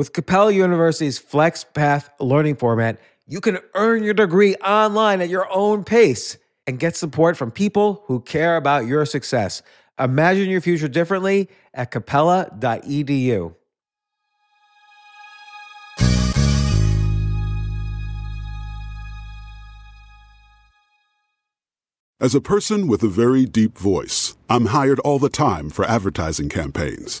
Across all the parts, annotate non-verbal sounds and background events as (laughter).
With Capella University's FlexPath learning format, you can earn your degree online at your own pace and get support from people who care about your success. Imagine your future differently at capella.edu. As a person with a very deep voice, I'm hired all the time for advertising campaigns.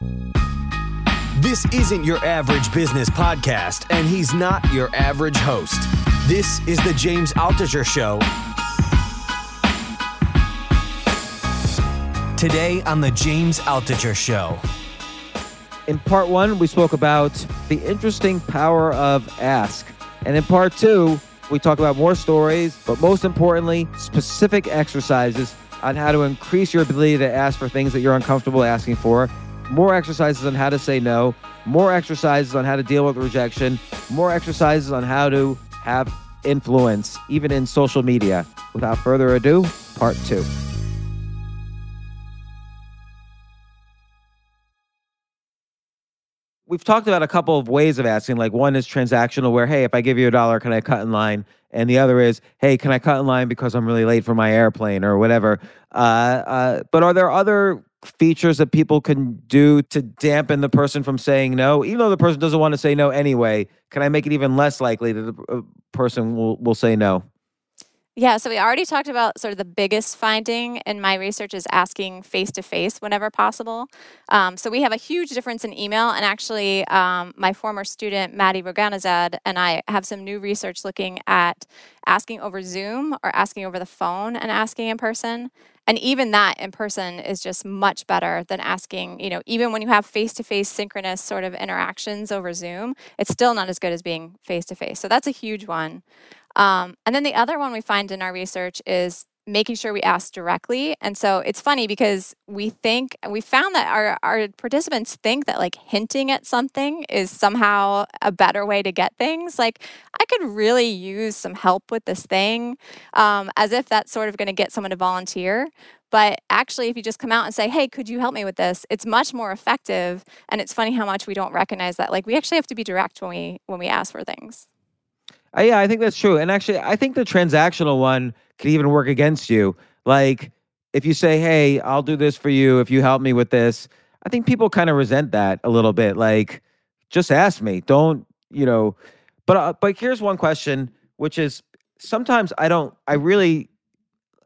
This isn't your average business podcast, and he's not your average host. This is the James Altucher Show. Today on the James Altucher Show. In part one, we spoke about the interesting power of ask. And in part two, we talk about more stories, but most importantly, specific exercises on how to increase your ability to ask for things that you're uncomfortable asking for more exercises on how to say no, more exercises on how to deal with rejection, more exercises on how to have influence, even in social media. Without further ado, part two. We've talked about a couple of ways of asking. Like one is transactional, where, hey, if I give you a dollar, can I cut in line? And the other is, hey, can I cut in line because I'm really late for my airplane or whatever? Uh, uh, but are there other features that people can do to dampen the person from saying no, even though the person doesn't want to say no anyway? Can I make it even less likely that the uh, person will, will say no? Yeah, so we already talked about sort of the biggest finding in my research is asking face to face whenever possible. Um, so we have a huge difference in email, and actually, um, my former student Mahdi Roghanizad and I have some new research looking at asking over Zoom or asking over the phone and asking in person. And even that in person is just much better than asking, you know, even when you have face to face synchronous sort of interactions over Zoom, it's still not as good as being face to face. So that's a huge one. Um, and then the other one we find in our research is making sure we ask directly. And so it's funny because we think we found that our, our participants think that like hinting at something is somehow a better way to get things. Like I could really use some help with this thing, um, as if that's sort of going to get someone to volunteer. But actually, if you just come out and say, hey, could you help me with this? It's much more effective. And it's funny how much we don't recognize that. Like we actually have to be direct when we when we ask for things. Uh, yeah, I think that's true. And actually, I think the transactional one could even work against you. Like, if you say, hey, I'll do this for you if you help me with this, I think people kind of resent that a little bit. Like, just ask me. Don't, you know. But, uh, but here's one question, which is sometimes I don't, I really,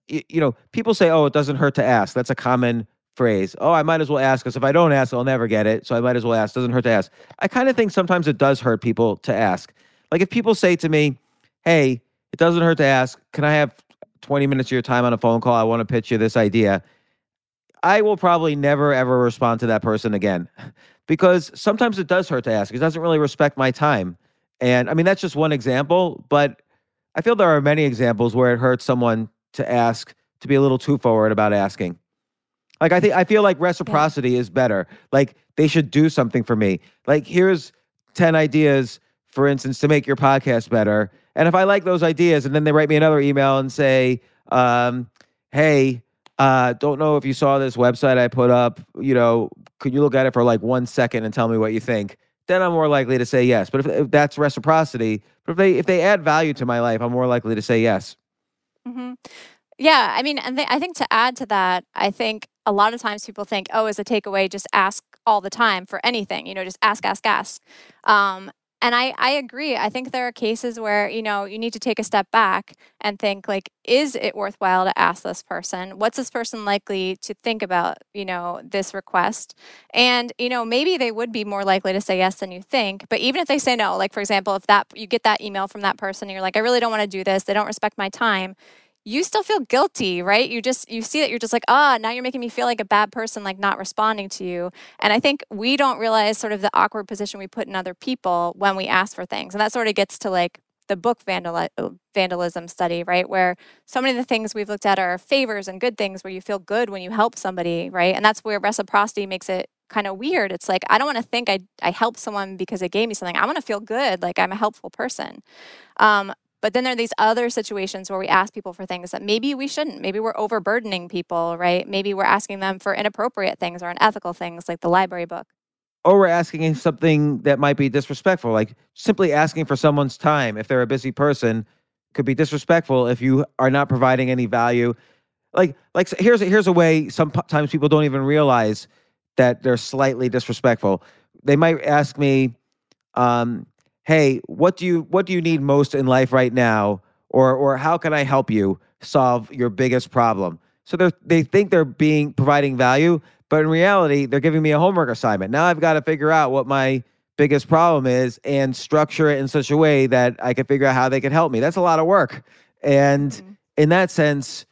you know, people say, oh, it doesn't hurt to ask. That's a common phrase. Oh, I might as well ask because if I don't ask, I'll never get it. So I might as well ask. Doesn't hurt to ask. I kind of think sometimes it does hurt people to ask. Like if people say to me, "Hey, it doesn't hurt to ask, can I have 20 minutes of your time on a phone call? I want to pitch you this idea." I will probably never ever respond to that person again (laughs) because sometimes it does hurt to ask. It doesn't really respect my time. And I mean, that's just one example, but I feel there are many examples where it hurts someone to ask to be a little too forward about asking. Like I think I feel like reciprocity yeah. is better. Like they should do something for me. Like here's 10 ideas for instance, to make your podcast better. And if I like those ideas, and then they write me another email and say, um, "Hey, uh, don't know if you saw this website I put up. You know, could you look at it for like one second and tell me what you think?" Then I'm more likely to say yes. But if, if that's reciprocity, but if they if they add value to my life, I'm more likely to say yes. Mm-hmm. Yeah, I mean, and th- I think to add to that, I think a lot of times people think, oh, as a takeaway, just ask all the time for anything. You know, just ask, ask, ask. Um, and I, I agree. I think there are cases where, you know, you need to take a step back and think like, is it worthwhile to ask this person? What's this person likely to think about, you know, this request? And, you know, maybe they would be more likely to say yes than you think. But even if they say no, like for example, if that you get that email from that person and you're like, I really don't want to do this, they don't respect my time, you still feel guilty, right? You just you see that you're just like, ah, oh, now you're making me feel like a bad person, like not responding to you. And I think we don't realize sort of the awkward position we put in other people when we ask for things, and that sort of gets to like the book vandal- vandalism study, right? Where so many of the things we've looked at are favors and good things where you feel good when you help somebody, right? And that's where reciprocity makes it kind of weird. It's like I don't want to think I I helped someone because they gave me something. I want to feel good, like I'm a helpful person. Um, but then there are these other situations where we ask people for things that maybe we shouldn't. Maybe we're overburdening people, right? Maybe we're asking them for inappropriate things or unethical things like the library book. Or we're asking something that might be disrespectful, like simply asking for someone's time if they're a busy person could be disrespectful if you are not providing any value. Like like here's a, here's a way sometimes people don't even realize that they're slightly disrespectful. They might ask me um hey, what do you what do you need most in life right now? Or or how can I help you solve your biggest problem? So they they think they're being providing value, but in reality, they're giving me a homework assignment. Now I've got to figure out what my biggest problem is and structure it in such a way that I can figure out how they can help me. That's a lot of work. And mm-hmm. in that sense,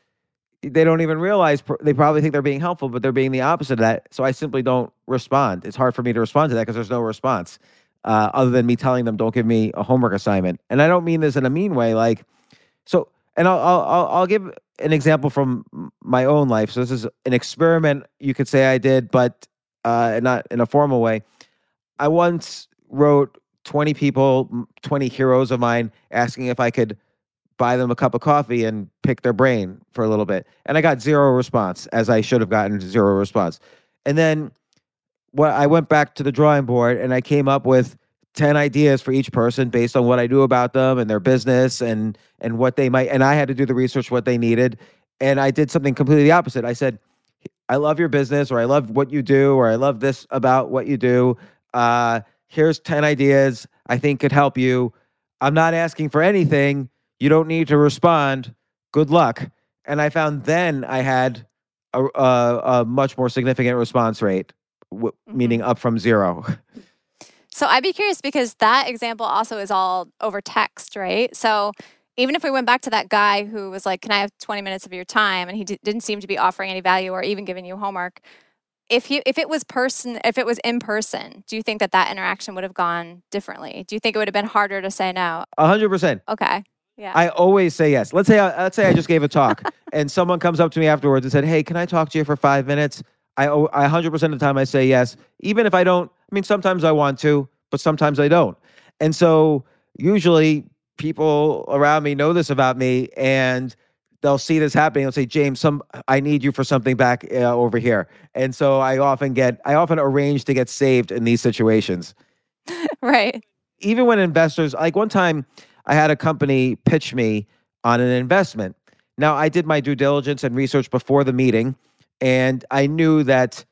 they don't even realize they probably think they're being helpful, but they're being the opposite of that. So I simply don't respond. It's hard for me to respond to that because there's no response uh, other than me telling them don't give me a homework assignment. And I don't mean this in a mean way. Like, so, and I'll I'll I'll give an example from my own life. So this is an experiment you could say I did, but uh, not in a formal way. I once wrote 20 people, 20 heroes of mine, asking if I could buy them a cup of coffee and pick their brain for a little bit. And I got zero response, as I should have gotten zero response. And then what I went back to the drawing board and I came up with 10 ideas for each person based on what I knew about them and their business and and what they might and I had to do the research what they needed and I did something completely opposite. I said I love your business or I love what you do or I love this about what you do. Uh here's 10 ideas I think could help you. I'm not asking for anything. You don't need to respond. Good luck. And I found then I had a, a, a much more significant response rate w- mm-hmm. meaning up from zero. So I'd be curious because that example also is all over text, right? So even if we went back to that guy who was like, "Can I have 20 minutes of your time?" and he d- didn't seem to be offering any value or even giving you homework, if he if it was person if it was in person, do you think that that interaction would have gone differently? Do you think it would have been harder to say no? A hundred percent. Okay. Yeah. I always say yes. Let's say I, let's say I just gave a talk (laughs) and someone comes up to me afterwards and said, "Hey, can I talk to you for five minutes?" I, I 100% of the time I say yes, even if I don't. I mean, sometimes I want to, but sometimes I don't. And so usually people around me know this about me and they'll see this happening. They'll say, James, some I need you for something back uh, over here. And so I often get, I often arrange to get saved in these situations. (laughs) right. Even when investors, like one time I had a company pitch me on an investment. Now I did my due diligence and research before the meeting and I knew that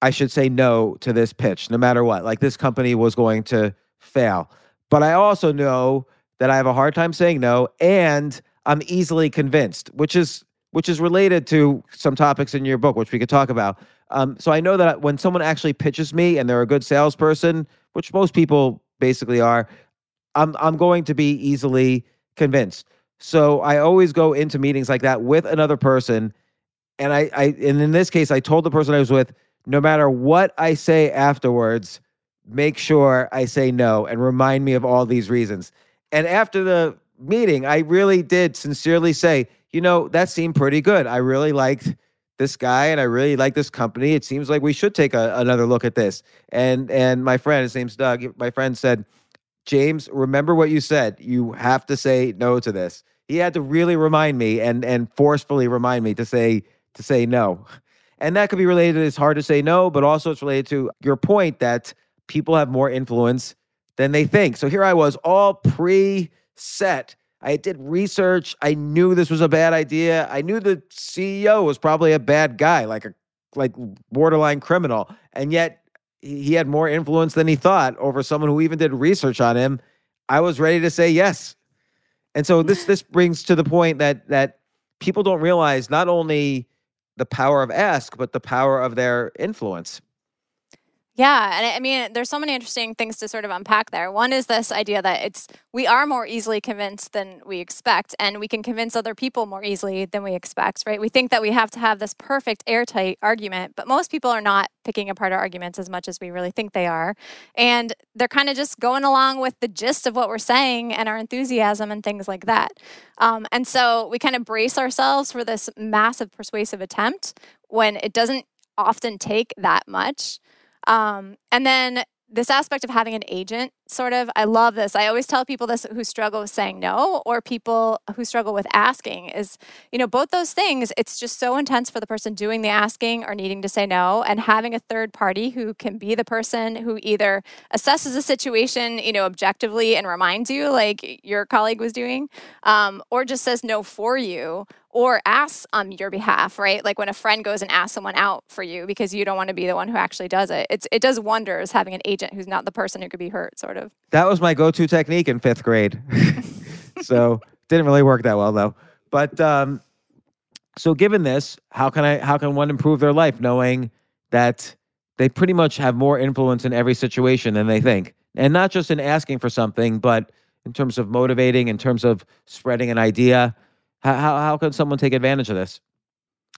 I should say no to this pitch, no matter what. Like this company was going to fail. But I also know that I have a hard time saying no, and I'm easily convinced, which is which is related to some topics in your book, which we could talk about. Um, so I know that when someone actually pitches me and they're a good salesperson, which most people basically are, I'm I'm going to be easily convinced. So I always go into meetings like that with another person and I, I and in this case, I told the person I was with, no matter what I say afterwards, make sure I say no and remind me of all these reasons. And after the meeting, I really did sincerely say, you know, that seemed pretty good. I really liked this guy and I really like this company. It seems like we should take a, another look at this. And and my friend, his name's Doug, my friend said, James, remember what you said. You have to say no to this. He had to really remind me and and forcefully remind me to say to say no. And that could be related, it's hard to say no, but also it's related to your point that people have more influence than they think. So here I was, all pre set. I did research. I knew this was a bad idea. I knew the CEO was probably a bad guy, like a like borderline criminal. And yet he had more influence than he thought over someone who even did research on him I was ready to say yes. And so this this brings to the point that that people don't realize not only the power of ask, but the power of their influence. Yeah, and I mean, there's so many interesting things to sort of unpack there. One is this idea that it's we are more easily convinced than we expect, and we can convince other people more easily than we expect, right? We think that we have to have this perfect airtight argument, but most people are not picking apart our arguments as much as we really think they are, and they're kind of just going along with the gist of what we're saying and our enthusiasm and things like that. Um, and so we kind of brace ourselves for this massive persuasive attempt when it doesn't often take that much. Um, and then this aspect of having an agent sort of i love this i always tell people this who struggle with saying no or people who struggle with asking is you know both those things it's just so intense for the person doing the asking or needing to say no and having a third party who can be the person who either assesses a situation you know objectively and reminds you like your colleague was doing um, or just says no for you or asks on your behalf, right? Like when a friend goes and asks someone out for you because you don't want to be the one who actually does it. It's it does wonders having an agent who's not the person who could be hurt, sort of. That was my go-to technique in fifth grade. (laughs) so didn't really work that well though. But um, so given this, how can I how can one improve their life knowing that they pretty much have more influence in every situation than they think, and not just in asking for something, but in terms of motivating, in terms of spreading an idea how, how, how can someone take advantage of this?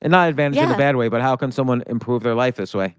And not advantage in a bad way, but how can someone improve their life this way?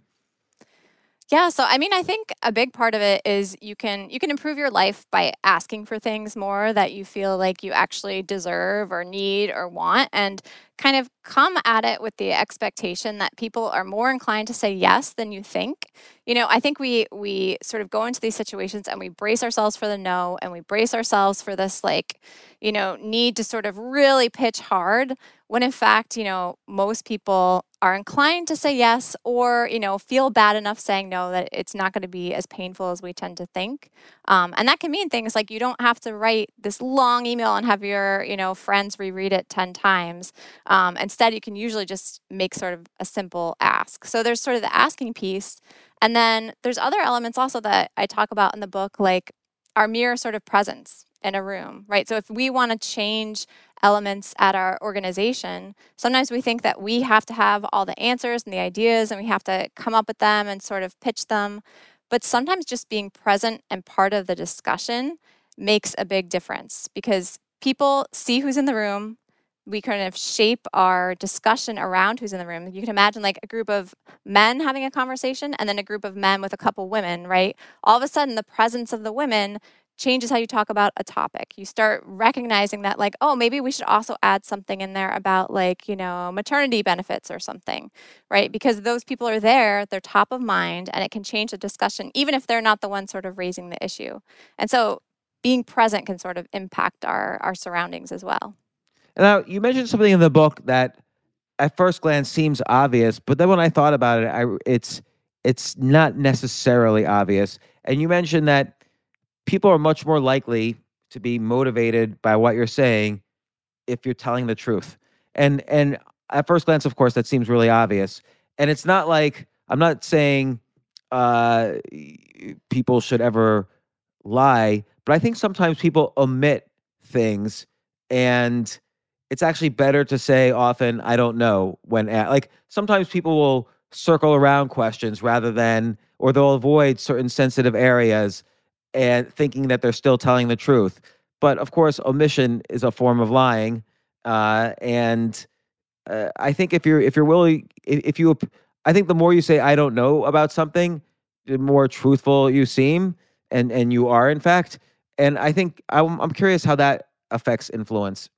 Yeah, so I mean, I think a big part of it is you can you can improve your life by asking for things more that you feel like you actually deserve or need or want and kind of come at it with the expectation that people are more inclined to say yes than you think. You know, I think we we sort of go into these situations and we brace ourselves for the no and we brace ourselves for this like, you know, need to sort of really pitch hard when in fact, you know, most people are inclined to say yes or, you know, feel bad enough saying no that it's not going to be as painful as we tend to think. Um, and that can mean things like you don't have to write this long email and have your, you know, friends reread it 10 times. Um, instead, you can usually just make sort of a simple ask. So there's sort of the asking piece. And then there's other elements also that I talk about in the book, like our mere sort of presence in a room, right? So if we want to change elements at our organization, sometimes we think that we have to have all the answers and the ideas and we have to come up with them and sort of pitch them. But sometimes just being present and part of the discussion makes a big difference because people see who's in the room. We kind of shape our discussion around who's in the room. You can imagine like a group of men having a conversation and then a group of men with a couple women, right? All of a sudden, the presence of the women changes how you talk about a topic. You start recognizing that, like, oh, maybe we should also add something in there about, like, you know, maternity benefits or something, right? Because those people are there, they're top of mind, and it can change the discussion, even if they're not the one sort of raising the issue. And so being present can sort of impact our, our surroundings as well. Now, you mentioned something in the book that at first glance seems obvious, but then when I thought about it, I, it's it's not necessarily obvious. And you mentioned that people are much more likely to be motivated by what you're saying if you're telling the truth. And and at first glance, of course, that seems really obvious. And it's not like I'm not saying uh, people should ever lie, but I think sometimes people omit things, and it's actually better to say often I don't know when at, like sometimes people will circle around questions rather than or they'll avoid certain sensitive areas and thinking that they're still telling the truth. But of course, omission is a form of lying. Uh, and uh, I think if you're if you're willing, if you, I think the more you say I don't know about something, the more truthful you seem, and and you are in fact. And I think I'm, I'm curious how that affects influence.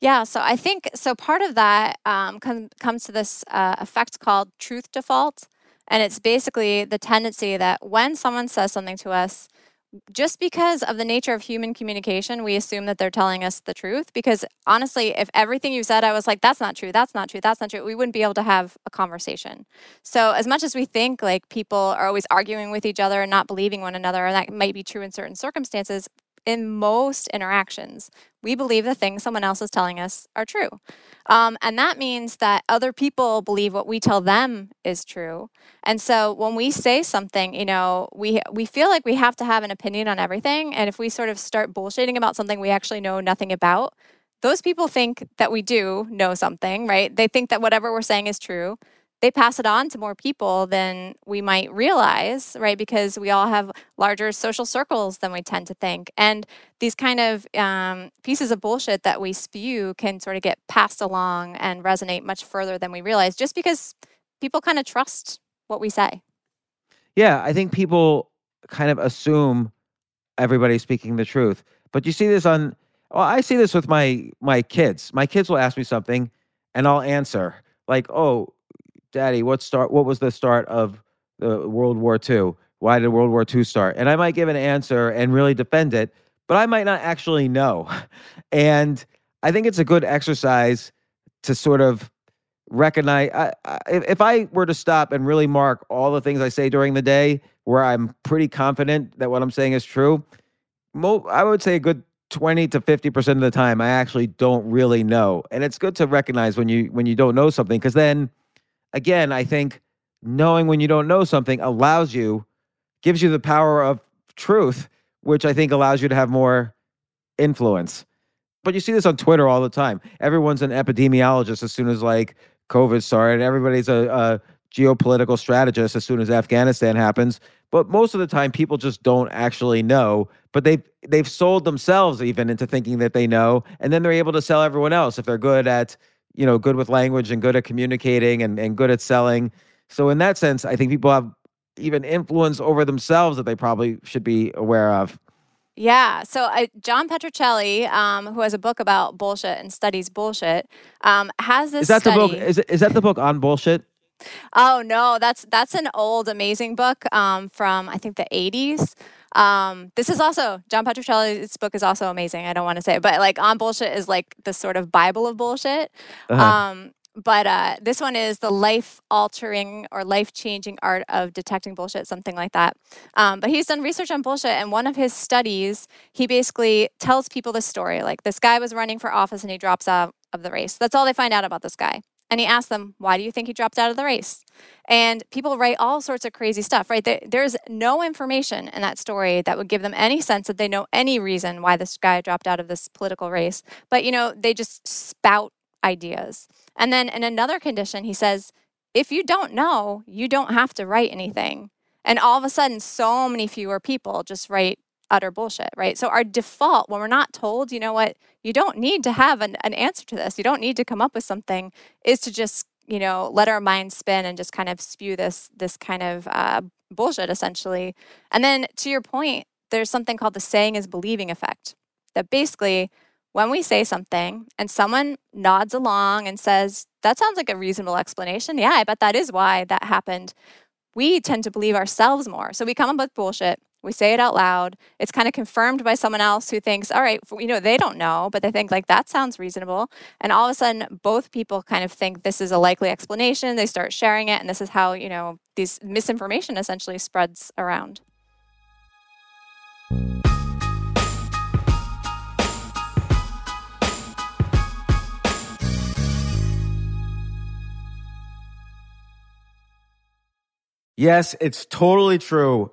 Yeah, so I think so. Part of that um, com- comes to this uh, effect called truth default, and it's basically the tendency that when someone says something to us, just because of the nature of human communication, we assume that they're telling us the truth. Because honestly, if everything you said, I was like, that's not true, that's not true, that's not true, we wouldn't be able to have a conversation. So, as much as we think like people are always arguing with each other and not believing one another, and that might be true in certain circumstances, in most interactions, we believe the things someone else is telling us are true. Um, and that means that other people believe what we tell them is true. And so when we say something, you know, we we feel like we have to have an opinion on everything. And if we sort of start bullshitting about something we actually know nothing about, those people think that we do know something, right? They think that whatever we're saying is true they pass it on to more people than we might realize, right? Because we all have larger social circles than we tend to think. And these kind of um, pieces of bullshit that we spew can sort of get passed along and resonate much further than we realize just because people kind of trust what we say. Yeah, I think people kind of assume everybody's speaking the truth. But you see this on well, I see this with my my kids. My kids will ask me something and I'll answer like, "Oh, Daddy, what start? What was the start of the World War II? Why did World War II start? And I might give an answer and really defend it, but I might not actually know. (laughs) And I think it's a good exercise to sort of recognize. I, I, if I were to stop and really mark all the things I say during the day, where I'm pretty confident that what I'm saying is true, mo- I would say a good 20 to 50% of the time I actually don't really know. And it's good to recognize when you when you don't know something cuz then again, I think knowing when you don't know something allows you, gives you the power of truth, which I think allows you to have more influence. But you see this on Twitter all the time. Everyone's an epidemiologist as soon as like COVID started. Everybody's a, a geopolitical strategist as soon as Afghanistan happens. But most of the time, people just don't actually know. But they've they've sold themselves even into thinking that they know, and then they're able to sell everyone else if they're good at you know, good with language and good at communicating and, and good at selling. So in that sense, I think people have even influence over themselves that they probably should be aware of. Yeah. So uh, John Petrocelli, um, who has a book about bullshit and studies bullshit, um, has this. Is that study. the book? Is, is that the book on bullshit? Oh no, that's that's an old amazing book um, from I think the 80s. Um, this is also John Petrocelli's book is also amazing. I don't want to say it, but like on bullshit is like the sort of Bible of bullshit. Uh-huh. Um, but uh, this one is the life altering or life changing art of detecting bullshit, something like that. Um, but he's done research on bullshit, and one of his studies, he basically tells people the story. Like this guy was running for office and he drops out of the race. That's all they find out about this guy and he asked them, Why do you think he dropped out of the race? And people write all sorts of crazy stuff, right? There's no information in that story that would give them any sense that they know any reason why this guy dropped out of this political race. But, you know, they just spout ideas. And then in another condition, he says, If you don't know, you don't have to write anything. And all of a sudden, so many fewer people just write utter bullshit, right? So our default when we're not told, you know what, you don't need to have an, an answer to this, you don't need to come up with something, is to just you know let our minds spin and just kind of spew this this kind of uh, bullshit essentially. And then to your point, there's something called the saying is believing effect. That basically when we say something and someone nods along and says, that sounds like a reasonable explanation. Yeah, I bet that is why that happened. We tend to believe ourselves more. So we come up with bullshit we say it out loud. It's kind of confirmed by someone else who thinks, all right, you know, they don't know, but they think like that sounds reasonable. And all of a sudden, both people kind of think this is a likely explanation. They start sharing it, and this is how, you know, these misinformation essentially spreads around. Yes, it's totally true.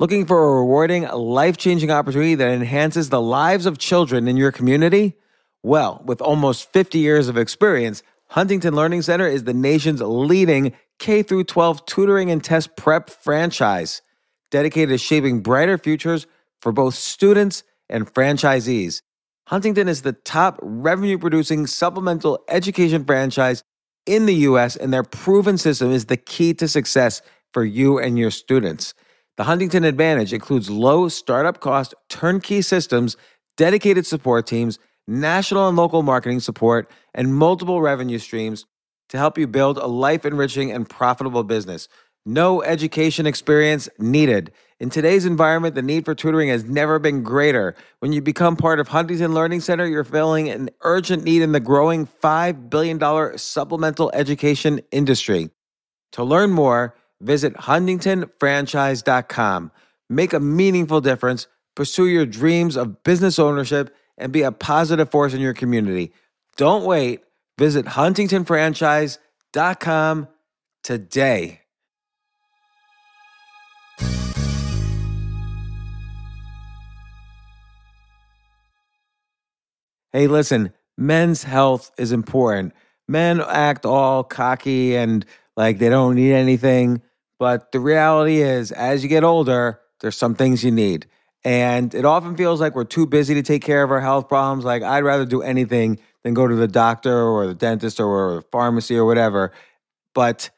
Looking for a rewarding, life changing opportunity that enhances the lives of children in your community? Well, with almost 50 years of experience, Huntington Learning Center is the nation's leading K 12 tutoring and test prep franchise, dedicated to shaping brighter futures for both students and franchisees. Huntington is the top revenue producing supplemental education franchise in the US, and their proven system is the key to success for you and your students. The Huntington Advantage includes low startup cost turnkey systems, dedicated support teams, national and local marketing support, and multiple revenue streams to help you build a life enriching and profitable business. No education experience needed. In today's environment, the need for tutoring has never been greater. When you become part of Huntington Learning Center, you're filling an urgent need in the growing $5 billion supplemental education industry. To learn more, visit huntingtonfranchise.com. Make a meaningful difference, pursue your dreams of business ownership, and be a positive force in your community. Don't wait. Visit huntingtonfranchise.com today. Hey, listen, men's health is important. Men act all cocky and like they don't need anything. But the reality is, as you get older, there's some things you need. And it often feels like we're too busy to take care of our health problems. Like, I'd rather do anything than go to the doctor or the dentist or the pharmacy or whatever. But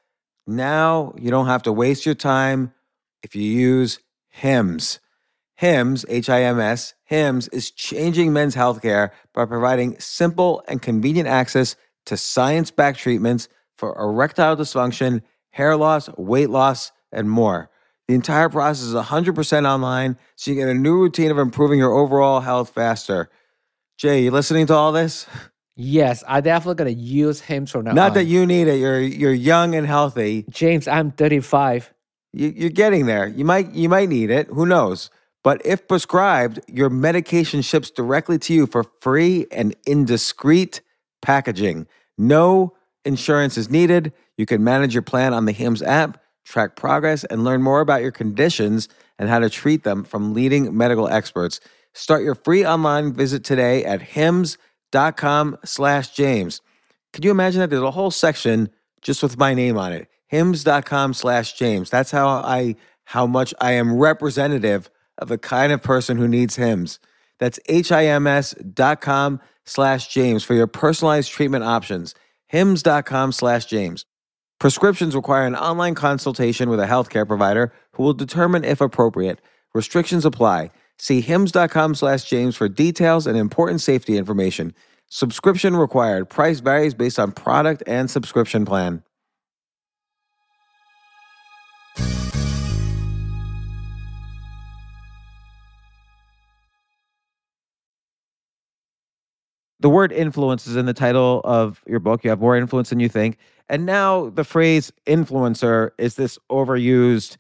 now you don't have to waste your time if you use HIMS. HIMS, H I M S, HIMS is changing men's healthcare by providing simple and convenient access to science backed treatments for erectile dysfunction, hair loss, weight loss, and more. The entire process is 100% online, so you get a new routine of improving your overall health faster. Jay, you listening to all this? Yes, I definitely gonna use him from now Not on. that you need it. You're you're young and healthy. James, I'm 35. You, you're getting there. You might you might need it. Who knows? But if prescribed, your medication ships directly to you for free and in discreet packaging. No insurance is needed. You can manage your plan on the HIMS app, track progress, and learn more about your conditions and how to treat them from leading medical experts. Start your free online visit today at hims.com slash James. Could you imagine that there's a whole section just with my name on it? Hims.com slash James. That's how I how much I am representative of the kind of person who needs hims. That's H-I-M-S dot com slash James for your personalized treatment options. Hims.com slash James. Prescriptions require an online consultation with a healthcare provider who will determine if appropriate. Restrictions apply. See hims.com slash James for details and important safety information. Subscription required. Price varies based on product and subscription plan. The word influence is in the title of your book. You have more influence than you think. And now the phrase influencer is this overused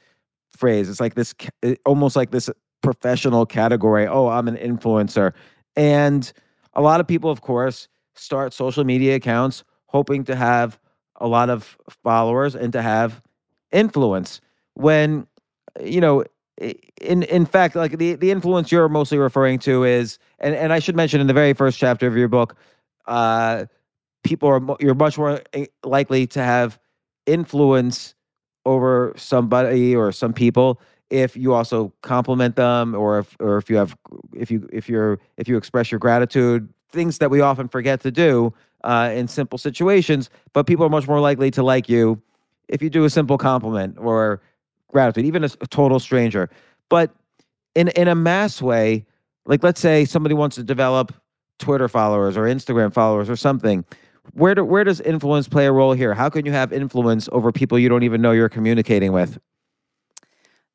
phrase. It's like this, eh, almost like this professional category. Oh, I'm an influencer. And a lot of people, of course, start social media accounts hoping to have a lot of followers and to have influence. When, you know, in in fact, like the the influence you're mostly referring to is, and and I should mention in the very first chapter of your book, uh, people are you're much more eh, likely to have influence over somebody or some people if you also compliment them or if or if you have if you if you're if you express your gratitude things that we often forget to do uh, in simple situations, but people are much more likely to like you if you do a simple compliment or gratitude, even a total stranger. But in in a mass way, like let's say somebody wants to develop Twitter followers or Instagram followers or something. Where do, where does influence play a role here? How can you have influence over people you don't even know you're communicating with?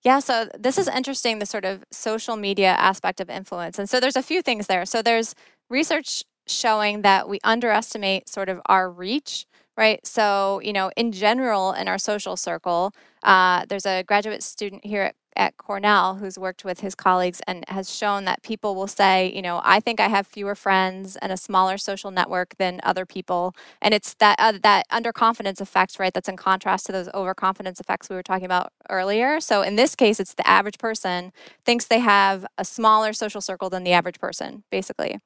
Yeah, so this is interesting, the sort of social media aspect of influence. And so there's a few things there. So there's research showing that we underestimate sort of our reach, right? So, you know, in general, in our social circle, uh, there's a graduate student here at at Cornell who's worked with his colleagues and has shown that people will say, you know, I think I have fewer friends and a smaller social network than other people, and it's that uh, that underconfidence effect, right? That's in contrast to those overconfidence effects we were talking about earlier. So in this case, it's the average person thinks they have a smaller social circle than the average person, basically.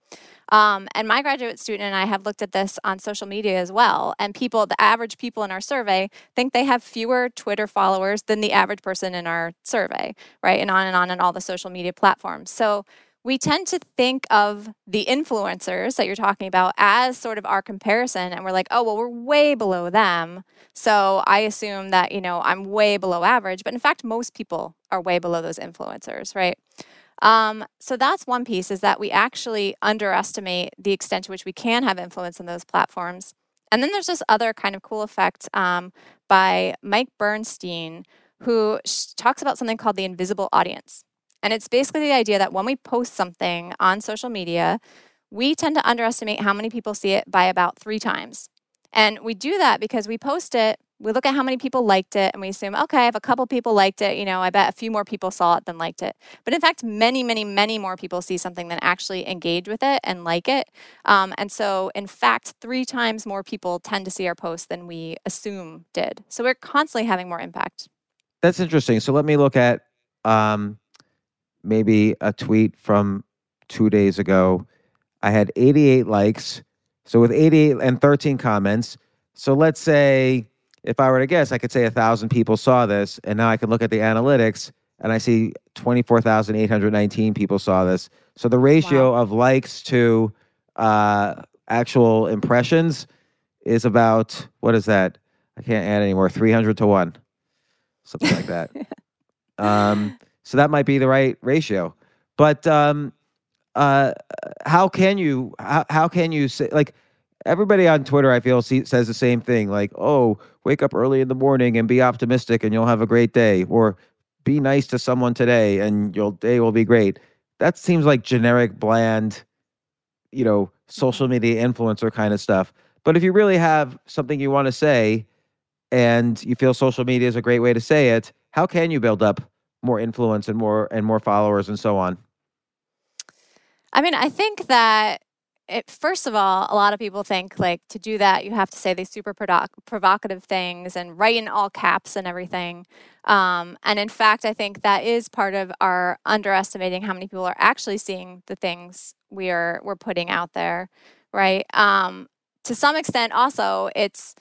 Um, and my graduate student and I have looked at this on social media as well. And people, the average people in our survey, think they have fewer Twitter followers than the average person in our survey, right? And on and on and all the social media platforms. So we tend to think of the influencers that you're talking about as sort of our comparison. And we're like, oh, well, we're way below them. So I assume that, you know, I'm way below average. But in fact, most people are way below those influencers, right? Um, so that's one piece is that we actually underestimate the extent to which we can have influence in those platforms. And then there's this other kind of cool effect um, by Mike Bernstein, who talks about something called the invisible audience. And it's basically the idea that when we post something on social media, we tend to underestimate how many people see it by about three times. And we do that because we post it, we look at how many people liked it, and we assume, okay, if a couple people liked it, you know, I bet a few more people saw it than liked it. But in fact, many, many, many more people see something than actually engage with it and like it. Um, and so, in fact, three times more people tend to see our posts than we assume did. So we're constantly having more impact. That's interesting. So let me look at um, maybe a tweet from two days ago. I had 88 likes. So with 88 and 13 comments. So let's say, if I were to guess, I could say a thousand people saw this, and now I can look at the analytics and I see 24,819 people saw this. So the ratio of likes to uh, actual impressions is about what is that? I can't add anymore. 300 to one, something like that. (laughs) um, so that might be the right ratio. But um, uh, how can you how, how can you say like everybody on Twitter I feel see, says the same thing like oh wake up early in the morning and be optimistic and you'll have a great day or be nice to someone today and your day will be great. That seems like generic bland you know social media influencer kind of stuff. But if you really have something you want to say and you feel social media is a great way to say it, how can you build up more influence and more and more followers and so on? I mean, I think that it, first of all, a lot of people think like to do that, you have to say these super provoc- provocative things and write in all caps and everything. Um, and in fact, I think that is part of our underestimating how many people are actually seeing the things we are we're putting out there, right? Um, to some extent, also, it's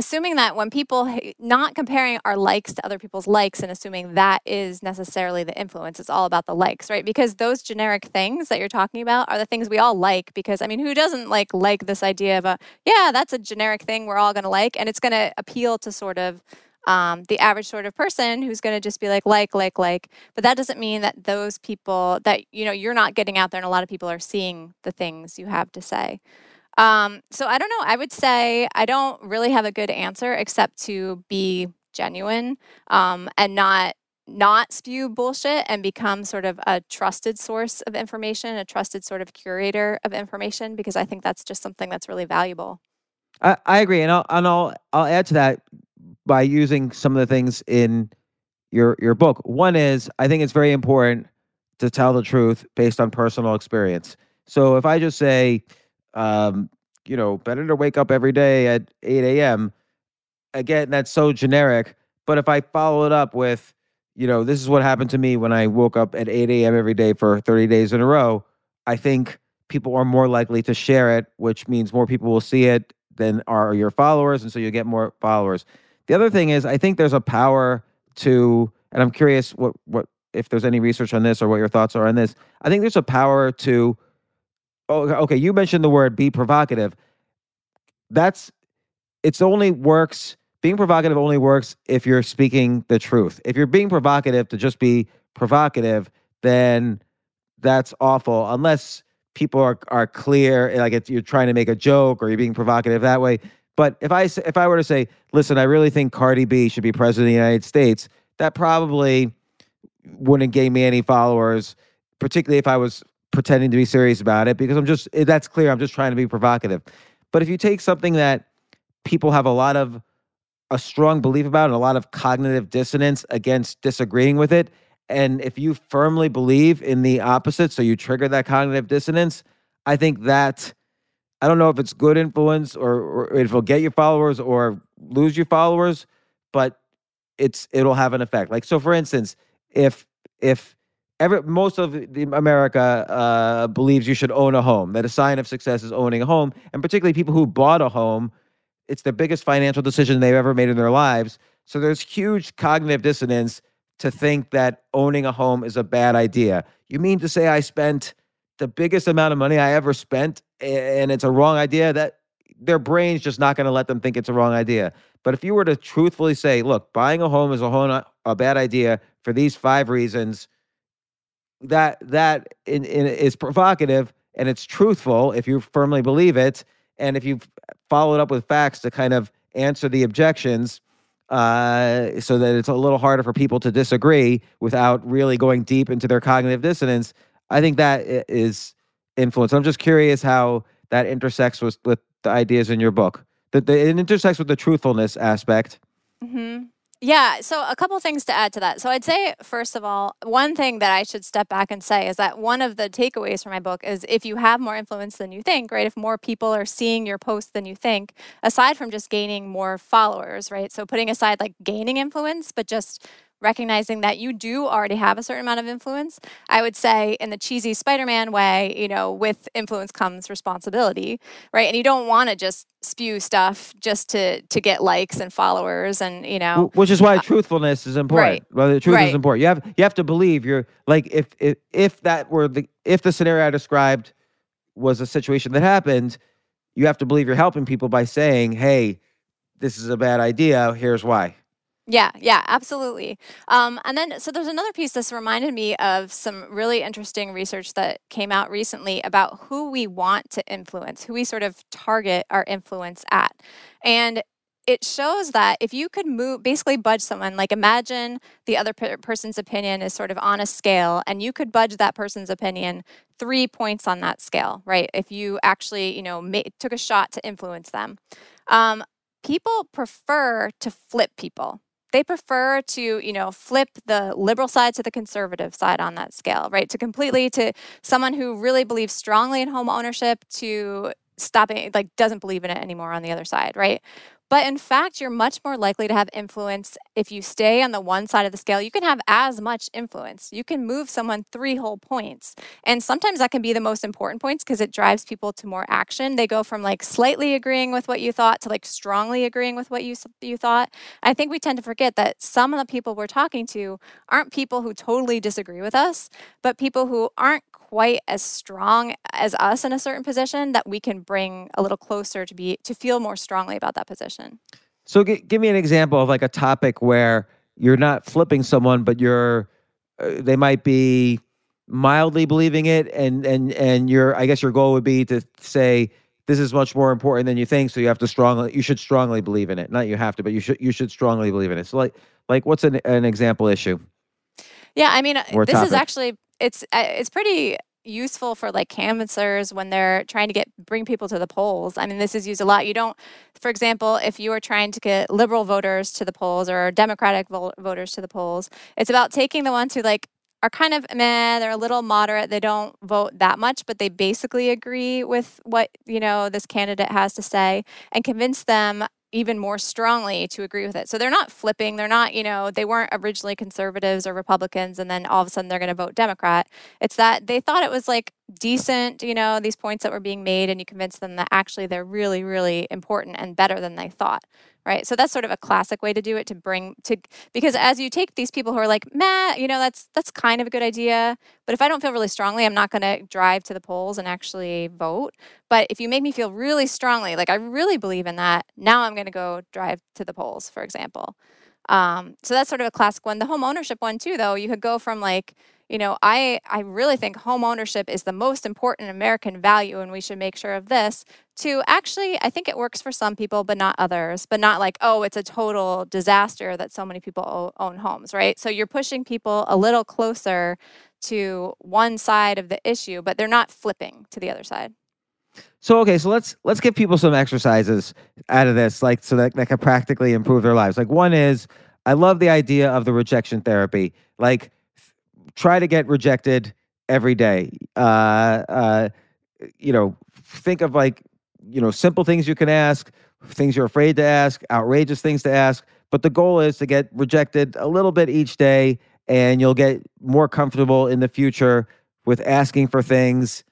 assuming that when people not comparing our likes to other people's likes and assuming that is necessarily the influence it's all about the likes right? Because those generic things that you're talking about are the things we all like because i mean who doesn't like like this idea of a yeah that's a generic thing we're all going to like and it's going to appeal to sort of um, the average sort of person who's going to just be like like like like. But that doesn't mean that those people that you know you're not getting out there and a lot of people are seeing the things you have to say um, so I don't know. I would say I don't really have a good answer except to be genuine um, and not not spew bullshit and become sort of a trusted source of information, a trusted sort of curator of information, because I think that's just something that's really valuable. I, I agree, and I'll and I'll I'll add to that by using some of the things in your your book. One is I think it's very important to tell the truth based on personal experience. So if I just say, um, you know, better to wake up every day at 8 a.m. Again, that's so generic. But if I follow it up with, you know, this is what happened to me when I woke up at 8 a.m. every day for 30 days in a row, I think people are more likely to share it, which means more people will see it than are your followers. And so you get more followers. The other thing is, I think there's a power to, and I'm curious what, what, if there's any research on this or what your thoughts are on this. I think there's a power to, oh, okay, you mentioned the word be provocative. that's it's only works being provocative only works if you're speaking the truth. If you're being provocative to just be provocative, then that's awful unless people are are clear like you're trying to make a joke or you're being provocative that way. But if I if I were to say, listen, I really think Cardi B should be president of the United States, that probably wouldn't gain me any followers, particularly if I was pretending to be serious about it, because I'm just eh, that's clear. I'm just trying to be provocative. But if you take something that people have a lot of a strong belief about and a lot of cognitive dissonance against disagreeing with it, and if you firmly believe in the opposite, so you trigger that cognitive dissonance, I think that I don't know if it's good influence or, or if it'll get you followers or lose your followers, but it's it'll have an effect. Like so, for instance, if if every most of America uh, believes you should own a home, that a sign of success is owning a home, and particularly people who bought a home, it's the biggest financial decision they've ever made in their lives. So there's huge cognitive dissonance to think that owning a home is a bad idea. You mean to say I spent the biggest amount of money I ever spent and it's a wrong idea? That their brain's just not going to let them think it's a wrong idea. But if you were to truthfully say, look, buying a home is a home, a bad idea for these five reasons, that that in, in, is provocative and it's truthful if you firmly believe it, and if you follow it up with facts to kind of answer the objections, uh, so that it's a little harder for people to disagree without really going deep into their cognitive dissonance. I think that is influence. I'm just curious how that intersects with, with the ideas in your book. That it intersects with the truthfulness aspect. Mm-hmm. Yeah, so a couple things to add to that. So I'd say, first of all, one thing that I should step back and say is that one of the takeaways from my book is if you have more influence than you think, right? If more people are seeing your posts than you think, aside from just gaining more followers, right? So putting aside like gaining influence, but just recognizing that you do already have a certain amount of influence. I would say, in the cheesy Spider Man way, you know, with influence comes responsibility, right? And you don't want to just spew stuff just to to get likes and followers and you know which is why uh, truthfulness is important right. well the truth right. is important you have you have to believe you're like if if if that were the if the scenario i described was a situation that happened you have to believe you're helping people by saying hey this is a bad idea here's why yeah, yeah, absolutely. Um, and then, so there's another piece this reminded me of some really interesting research that came out recently about who we want to influence, who we sort of target our influence at. And it shows that if you could move, basically budge someone, like imagine the other person's opinion is sort of on a scale, and you could budge that person's opinion three points on that scale, right? If you actually, you know, ma- took a shot to influence them. Um, people prefer to flip people they prefer to you know flip the liberal side to the conservative side on that scale right? To completely to someone who really believes strongly in home ownership to stopping like doesn't believe in it anymore on the other side right but in fact, you're much more likely to have influence if you stay on the one side of the scale. You can have as much influence. You can move someone three whole points. And sometimes that can be the most important points because it drives people to more action. They go from like slightly agreeing with what you thought to like strongly agreeing with what you you thought. I think we tend to forget that some of the people we're talking to aren't people who totally disagree with us, but people who aren't quite as strong as us in a certain position that we can bring a little closer to be to feel more strongly about that position. So g- give me an example of like a topic where you're not flipping someone, but you're uh, they might be mildly believing it, and and and your I guess your goal would be to say this is much more important than you think, so you have to strongly you should strongly believe in it. Not you have to, but you should you should strongly believe in it. So like like what's an an example issue? Yeah, I mean, this topic? is actually it's uh, it's pretty useful for like canvassers when they're trying to get bring people to the polls. I mean, this is used a lot. You don't, for example, if you are trying to get liberal voters to the polls or Democratic vo- voters to the polls, it's about taking the ones who like are kind of meh, they're a little moderate, they don't vote that much, but they basically agree with what, you know, this candidate has to say and convince them even more strongly to agree with it. So they're not flipping. They're not, you know, they weren't originally conservatives or Republicans and then all of a sudden they're going to vote Democrat. It's that they thought it was like decent, you know, these points that were being made, and you convince them that actually they're really, really important and better than they thought, right? So that's sort of a classic way to do it to bring to because as you take these people who are like, "Meh, you know, that's that's kind of a good idea, but if I don't feel really strongly, I'm not going to drive to the polls and actually vote. But if you make me feel really strongly, like I really believe in that, now I'm going to go drive to the polls, for example." Um, so that's sort of a classic one. The home ownership one too, though, you could go from like you know, I, I really think home ownership is the most important American value and we should make sure of this. To actually, I think it works for some people, but not others, but not like, oh, it's a total disaster that so many people own homes, right? So you're pushing people a little closer to one side of the issue, but they're not flipping to the other side. So okay, so let's let's give people some exercises out of this, like so that that can practically improve their lives. Like one is, I love the idea of the rejection therapy. Like try to get rejected every day. Uh, uh, you know, think of like, you know, simple things you can ask, things you're afraid to ask, outrageous things to ask. But the goal is to get rejected a little bit each day, and you'll get more comfortable in the future with asking for things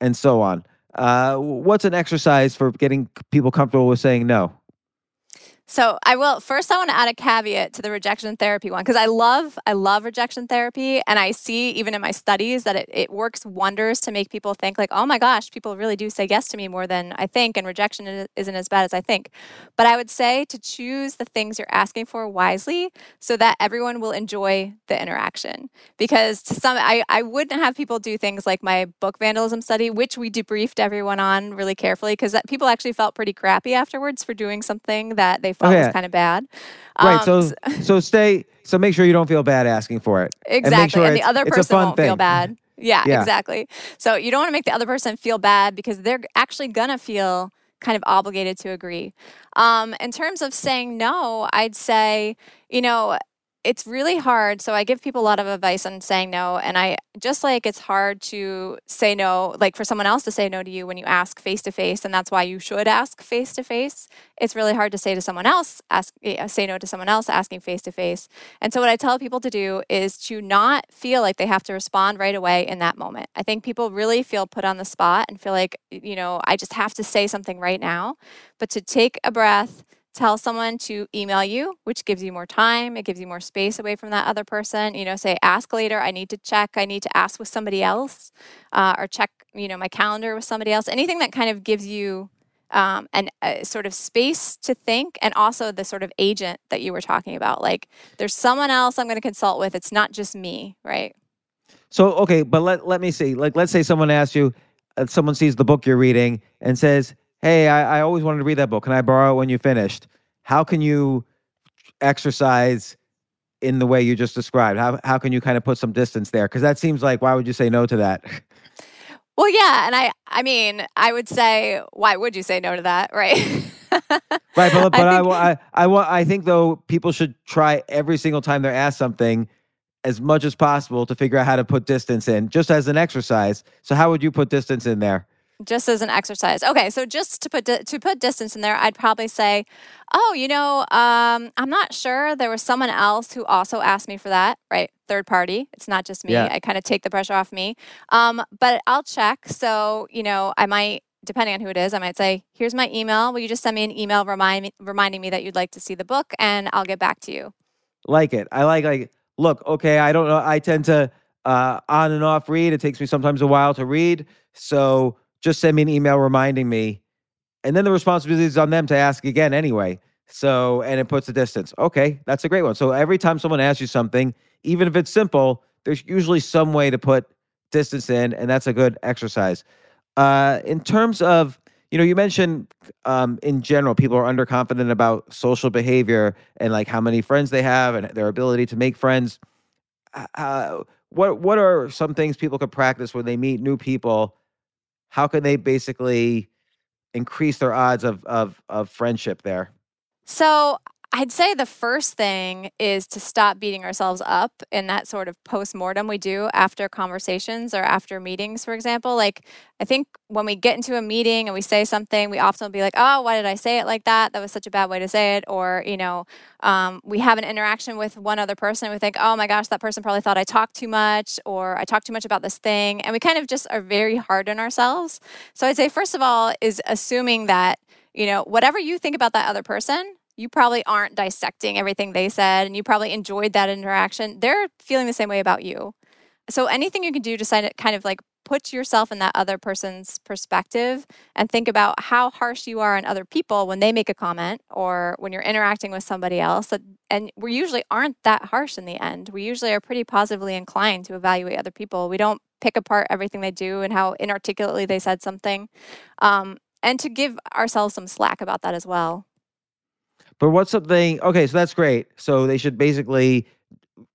and so on. Uh, what's an exercise for getting people comfortable with saying no? So I will first I want to add a caveat to the rejection therapy one because I love I love rejection therapy and I see even in my studies that it, it works wonders to make people think like oh my gosh people really do say yes to me more than I think and rejection isn't as bad as I think. But I would say to choose the things you're asking for wisely so that everyone will enjoy the interaction because to some I, I wouldn't have people do things like my book vandalism study which we debriefed everyone on really carefully because people actually felt pretty crappy afterwards for doing something that they felt okay. was kind of bad. Right. Um, so so stay. So make sure you don't feel bad asking for it. Exactly. And, sure and the other person won't thing. feel bad. Yeah, yeah, exactly. So you don't want to make the other person feel bad because they're actually gonna feel kind of obligated to agree. Um, in terms of saying no, I'd say, you know, it's really hard. So I give people a lot of advice on saying no. And I just like it's hard to say no, like for someone else to say no to you when you ask face to face. And that's why you should ask face to face. It's really hard to say to someone else, ask, eh, uh, say no to someone else asking face to face. And so what I tell people to do is to not feel like they have to respond right away in that moment. I think people really feel put on the spot and feel like, you know, I just have to say something right now. But to take a breath, tell someone to email you, which gives you more time. It gives you more space away from that other person. You know, say, ask later. I need to check. I need to ask with somebody else uh, or check, you know, my calendar with somebody else. Anything that kind of gives you um, and a sort of space to think and also the sort of agent that you were talking about. Like, there's someone else I'm going to consult with. It's not just me, right? So, okay, but let, let me see. Like, let's say someone asks you, uh, someone sees the book you're reading and says, hey, I, I always wanted to read that book. Can I borrow it when you finished? How can you exercise in the way you just described? How how can you kind of put some distance there? Because that seems like why would you say no to that? Well, yeah, and I I mean I would say why would you say no to that, right? (laughs) right, but, (laughs) but I, think, I, I, I, I think though people should try every single time they're asked something as much as possible to figure out how to put distance in, just as an exercise. So how would you put distance in there? Just as an exercise. Okay, so just to put di- to put distance in there, I'd probably say, "Oh, you know, um, I'm not sure. There was someone else who also asked me for that, right? Third party. It's not just me. Yeah. I kind of take the pressure off me. Um, but I'll check. So you know, I might." Depending on who it is, I might say, "Here's my email. Will you just send me an email remind me, reminding me that you'd like to see the book, and I'll get back to you." Like it. I like like. Look, okay. I don't know. I tend to uh, on and off read. It takes me sometimes a while to read. So just send me an email reminding me. And then the responsibility is on them to ask again anyway. So, and it puts a distance. Okay, that's a great one. So every time someone asks you something, even if it's simple, there's usually some way to put distance in, and that's a good exercise. Uh, in terms of, you know, you mentioned um, in general, people are underconfident about social behavior and like how many friends they have and their ability to make friends. Uh, what what are some things people could practice when they meet new people how can they basically increase their odds of of of friendship there? So I'd say the first thing is to stop beating ourselves up in that sort of post mortem we do after conversations or after meetings, for example. Like, I think when we get into a meeting and we say something, we often will be like, oh, why did I say it like that? That was such a bad way to say it. Or, you know, um, we have an interaction with one other person and we think, oh my gosh, that person probably thought I talked too much or I talked too much about this thing. And we kind of just are very hard on ourselves. So I'd say, first of all, is assuming that, you know, whatever you think about that other person, you probably aren't dissecting everything they said and you probably enjoyed that interaction. They're feeling the same way about you. So anything you can do to kind of like put yourself in that other person's perspective and think about how harsh you are on other people when they make a comment or when you're interacting with somebody else. And we usually aren't that harsh in the end. We usually are pretty positively inclined to evaluate other people. We don't pick apart everything they do and how inarticulately they said something. Um, and to give ourselves some slack about that as well. But what's something? Okay, so that's great. So they should basically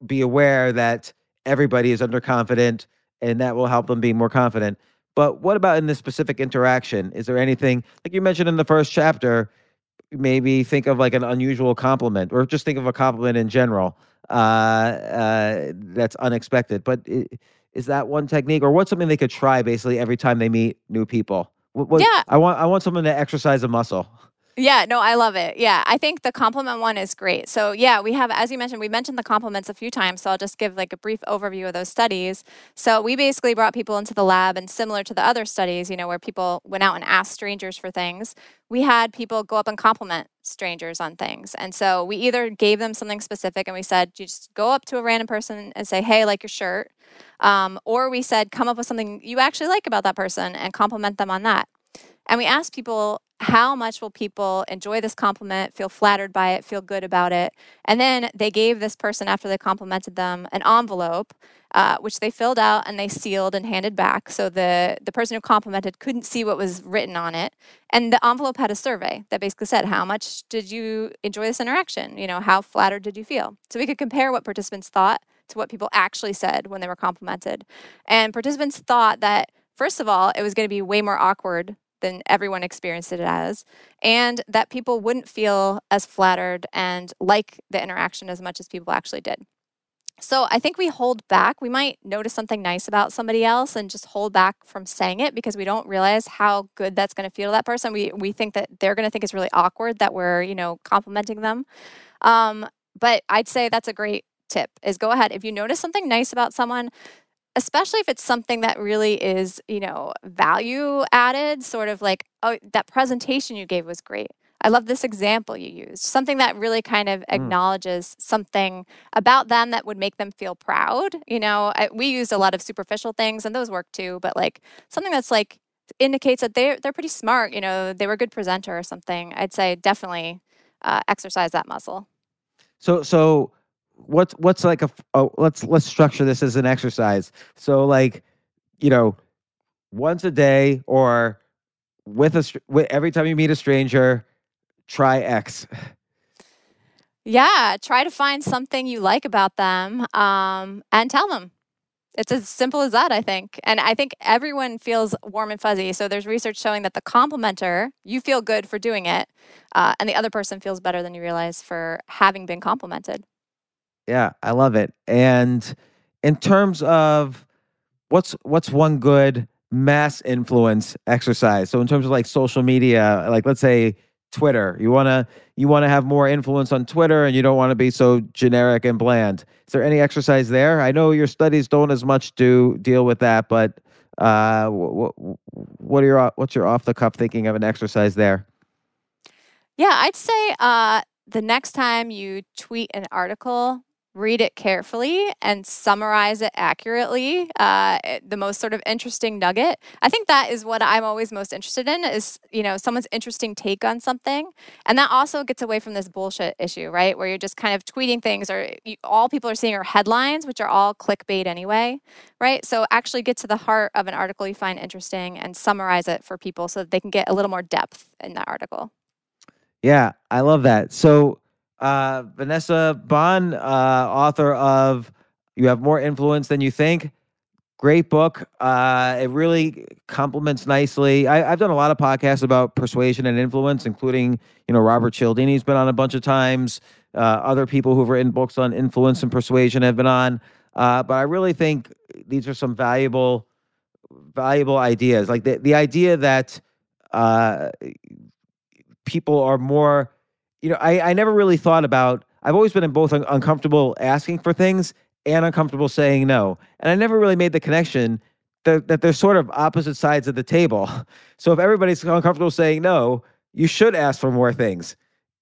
be aware that everybody is underconfident, and that will help them be more confident. But what about in this specific interaction? Is there anything like you mentioned in the first chapter? Maybe think of like an unusual compliment, or just think of a compliment in general uh, uh, that's unexpected. But is that one technique, or what's something they could try basically every time they meet new people? What, what, yeah, I want I want someone to exercise a muscle. Yeah, no, I love it. Yeah, I think the compliment one is great. So, yeah, we have, as you mentioned, we mentioned the compliments a few times. So, I'll just give like a brief overview of those studies. So, we basically brought people into the lab, and similar to the other studies, you know, where people went out and asked strangers for things, we had people go up and compliment strangers on things. And so, we either gave them something specific and we said, you just go up to a random person and say, hey, like your shirt. Um, or we said, come up with something you actually like about that person and compliment them on that. And we asked people how much will people enjoy this compliment, feel flattered by it, feel good about it? And then they gave this person, after they complimented them, an envelope, uh, which they filled out and they sealed and handed back. So the, the person who complimented couldn't see what was written on it. And the envelope had a survey that basically said, How much did you enjoy this interaction? You know, how flattered did you feel? So we could compare what participants thought to what people actually said when they were complimented. And participants thought that, first of all, it was going to be way more awkward than everyone experienced it as, and that people wouldn't feel as flattered and like the interaction as much as people actually did. So I think we hold back. We might notice something nice about somebody else and just hold back from saying it because we don't realize how good that's going to feel to that person. We we think that they're going to think it's really awkward that we're you know complimenting them. Um, but I'd say that's a great tip is go ahead if you notice something nice about someone especially if it's something that really is, you know, value added, sort of like, oh, that presentation you gave was great. I love this example you used. Something that really kind of mm. acknowledges something about them that would make them feel proud. You know, I, we used a lot of superficial things and those work too, but like something that's like indicates that they're they're pretty smart. You know, they were a good presenter or something. I'd say definitely uh, exercise that muscle. So so what's what's like a let's let's structure this as an exercise. So like, you know, once a day or with a with every time you meet a stranger, try X. Yeah, try to find something you like about them um, and tell them. It's as simple as that, I think. And I think everyone feels warm and fuzzy. So there's research showing that the complimenter, you feel good for doing it, uh, and the other person feels better than you realize for having been complimented. Yeah, I love it. And in terms of what's what's one good mass influence exercise? So in terms of like social media, like let's say Twitter, you want to you want to have more influence on Twitter and you don't want to be so generic and bland. Is there any exercise there? I know your studies don't as much do deal with that, but uh what what are your what's your off the cuff thinking of an exercise there? Yeah, I'd say uh the next time you tweet an article, read it carefully and summarize it accurately uh, eh, the most sort of interesting nugget. I think that is what i'm always most interested in is you know someone's interesting take on something. And that also gets away from this bullshit issue right where you're just kind of tweeting things or you, all people are seeing are headlines which are all clickbait anyway right? So actually get to the heart of an article you find interesting and summarize it for people so that they can get a little more depth in that article. Yeah i love that. So uh, Vanessa Bohns, uh, author of You Have More Influence Than You Think. Great book. Uh, it really complements nicely. I, I've done a lot of podcasts about persuasion and influence, including you know Robert Cialdini's been on a bunch of times. Uh, other people who've written books on influence and persuasion have been on. Uh, but I really think these are some valuable, valuable ideas. Like the the idea that people are more, you know, I I never really thought about. I've always been in both un- uncomfortable asking for things and uncomfortable saying no. And I never really made the connection that, that they're sort of opposite sides of the table. (laughs) So if everybody's uncomfortable saying no, you should ask for more things.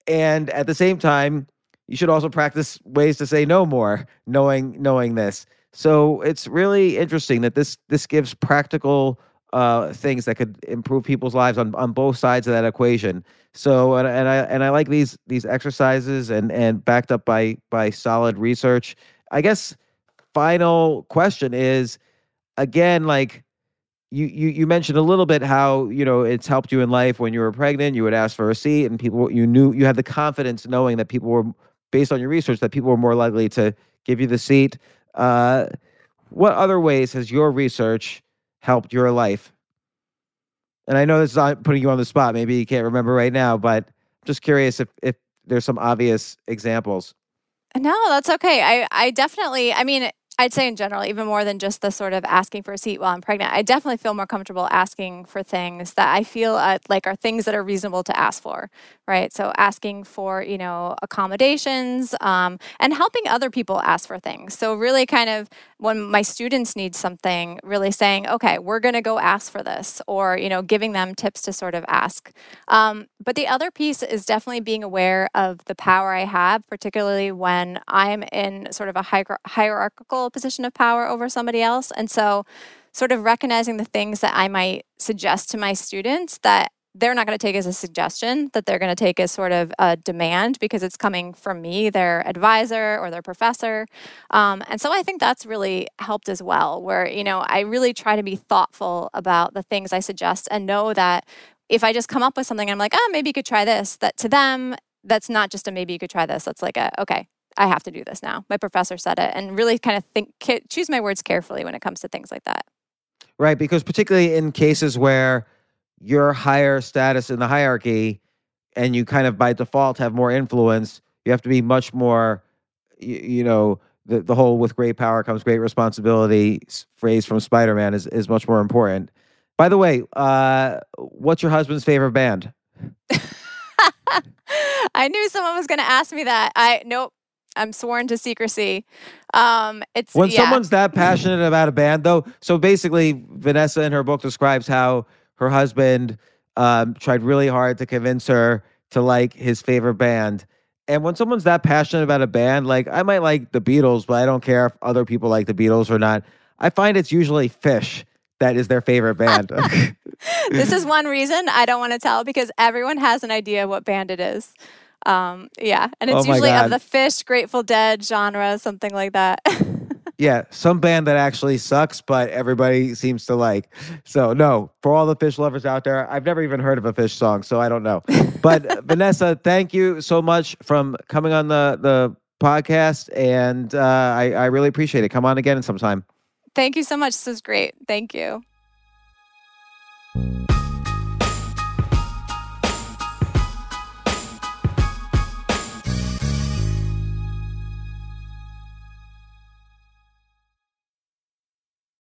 And at the same time, you should also practice ways to say no more, knowing knowing this. So it's really interesting that this this gives practical uh, things that could improve people's lives on, on both sides of that equation. So and, and I and I like these these exercises and and backed up by by solid research. I guess final question is again like you, you you mentioned a little bit how you know it's helped you in life when you were pregnant you would ask for a seat and people you knew you had the confidence knowing that people were based on your research that people were more likely to give you the seat uh, what other ways has your research helped your life and i know this is not putting you on the spot maybe you can't remember right now but I'm just curious if if there's some obvious examples No, that's okay. I, I definitely, I mean, I'd say in general, even more than just the sort of asking for a seat while I'm pregnant, I definitely feel more comfortable asking for things that I feel uh, like are things that are reasonable to ask for, right? So asking for, you know, accommodations um, and helping other people ask for things. So really kind of when my students need something, really saying, okay, we're going to go ask for this or, you know, giving them tips to sort of ask. Um, but the other piece is definitely being aware of the power I have, particularly when I'm in sort of a hier- hierarchical position of power over somebody else. And so, sort of recognizing the things that I might suggest to my students that they're not going to take as a suggestion, that they're going to take as sort of a demand because it's coming from me, their advisor or their professor. Um, and so I think that's really helped as well, where, you know, I really try to be thoughtful about the things I suggest and know that if I just come up with something, I'm like, oh, maybe you could try this, that to them, that's not just a maybe you could try this. That's like a, okay, I have to do this now. My professor said it, and really kind of think, choose my words carefully when it comes to things like that. Right, because particularly in cases where you're higher status in the hierarchy and you kind of by default have more influence, you have to be much more, you, you know, the, the whole with great power comes great responsibility phrase from Spider Man is, is much more important. By the way, uh, what's your husband's favorite band? (laughs) I knew someone was going to ask me that. I nope. I'm sworn to secrecy. Um, it's When yeah. someone's that passionate about a band, though, so basically, Vanessa in her book describes how her husband um, tried really hard to convince her to like his favorite band. And when someone's that passionate about a band, like I might like the Beatles, but I don't care if other people like the Beatles or not. I find it's usually Phish that is their favorite band. (laughs) (laughs) this is one reason I don't want to tell because everyone has an idea what band it is. Um, yeah, and it's Oh usually God. of the Phish, Grateful Dead genre, something like that. (laughs) yeah, some band that actually sucks, but everybody seems to like. So no, for all the Phish lovers out there, I've never even heard of a Phish song, so I don't know. But uh, (laughs) Vanessa, thank you so much from coming on the the podcast, and uh, I I really appreciate it. Come on again sometime. Thank you so much. This was great. Thank you.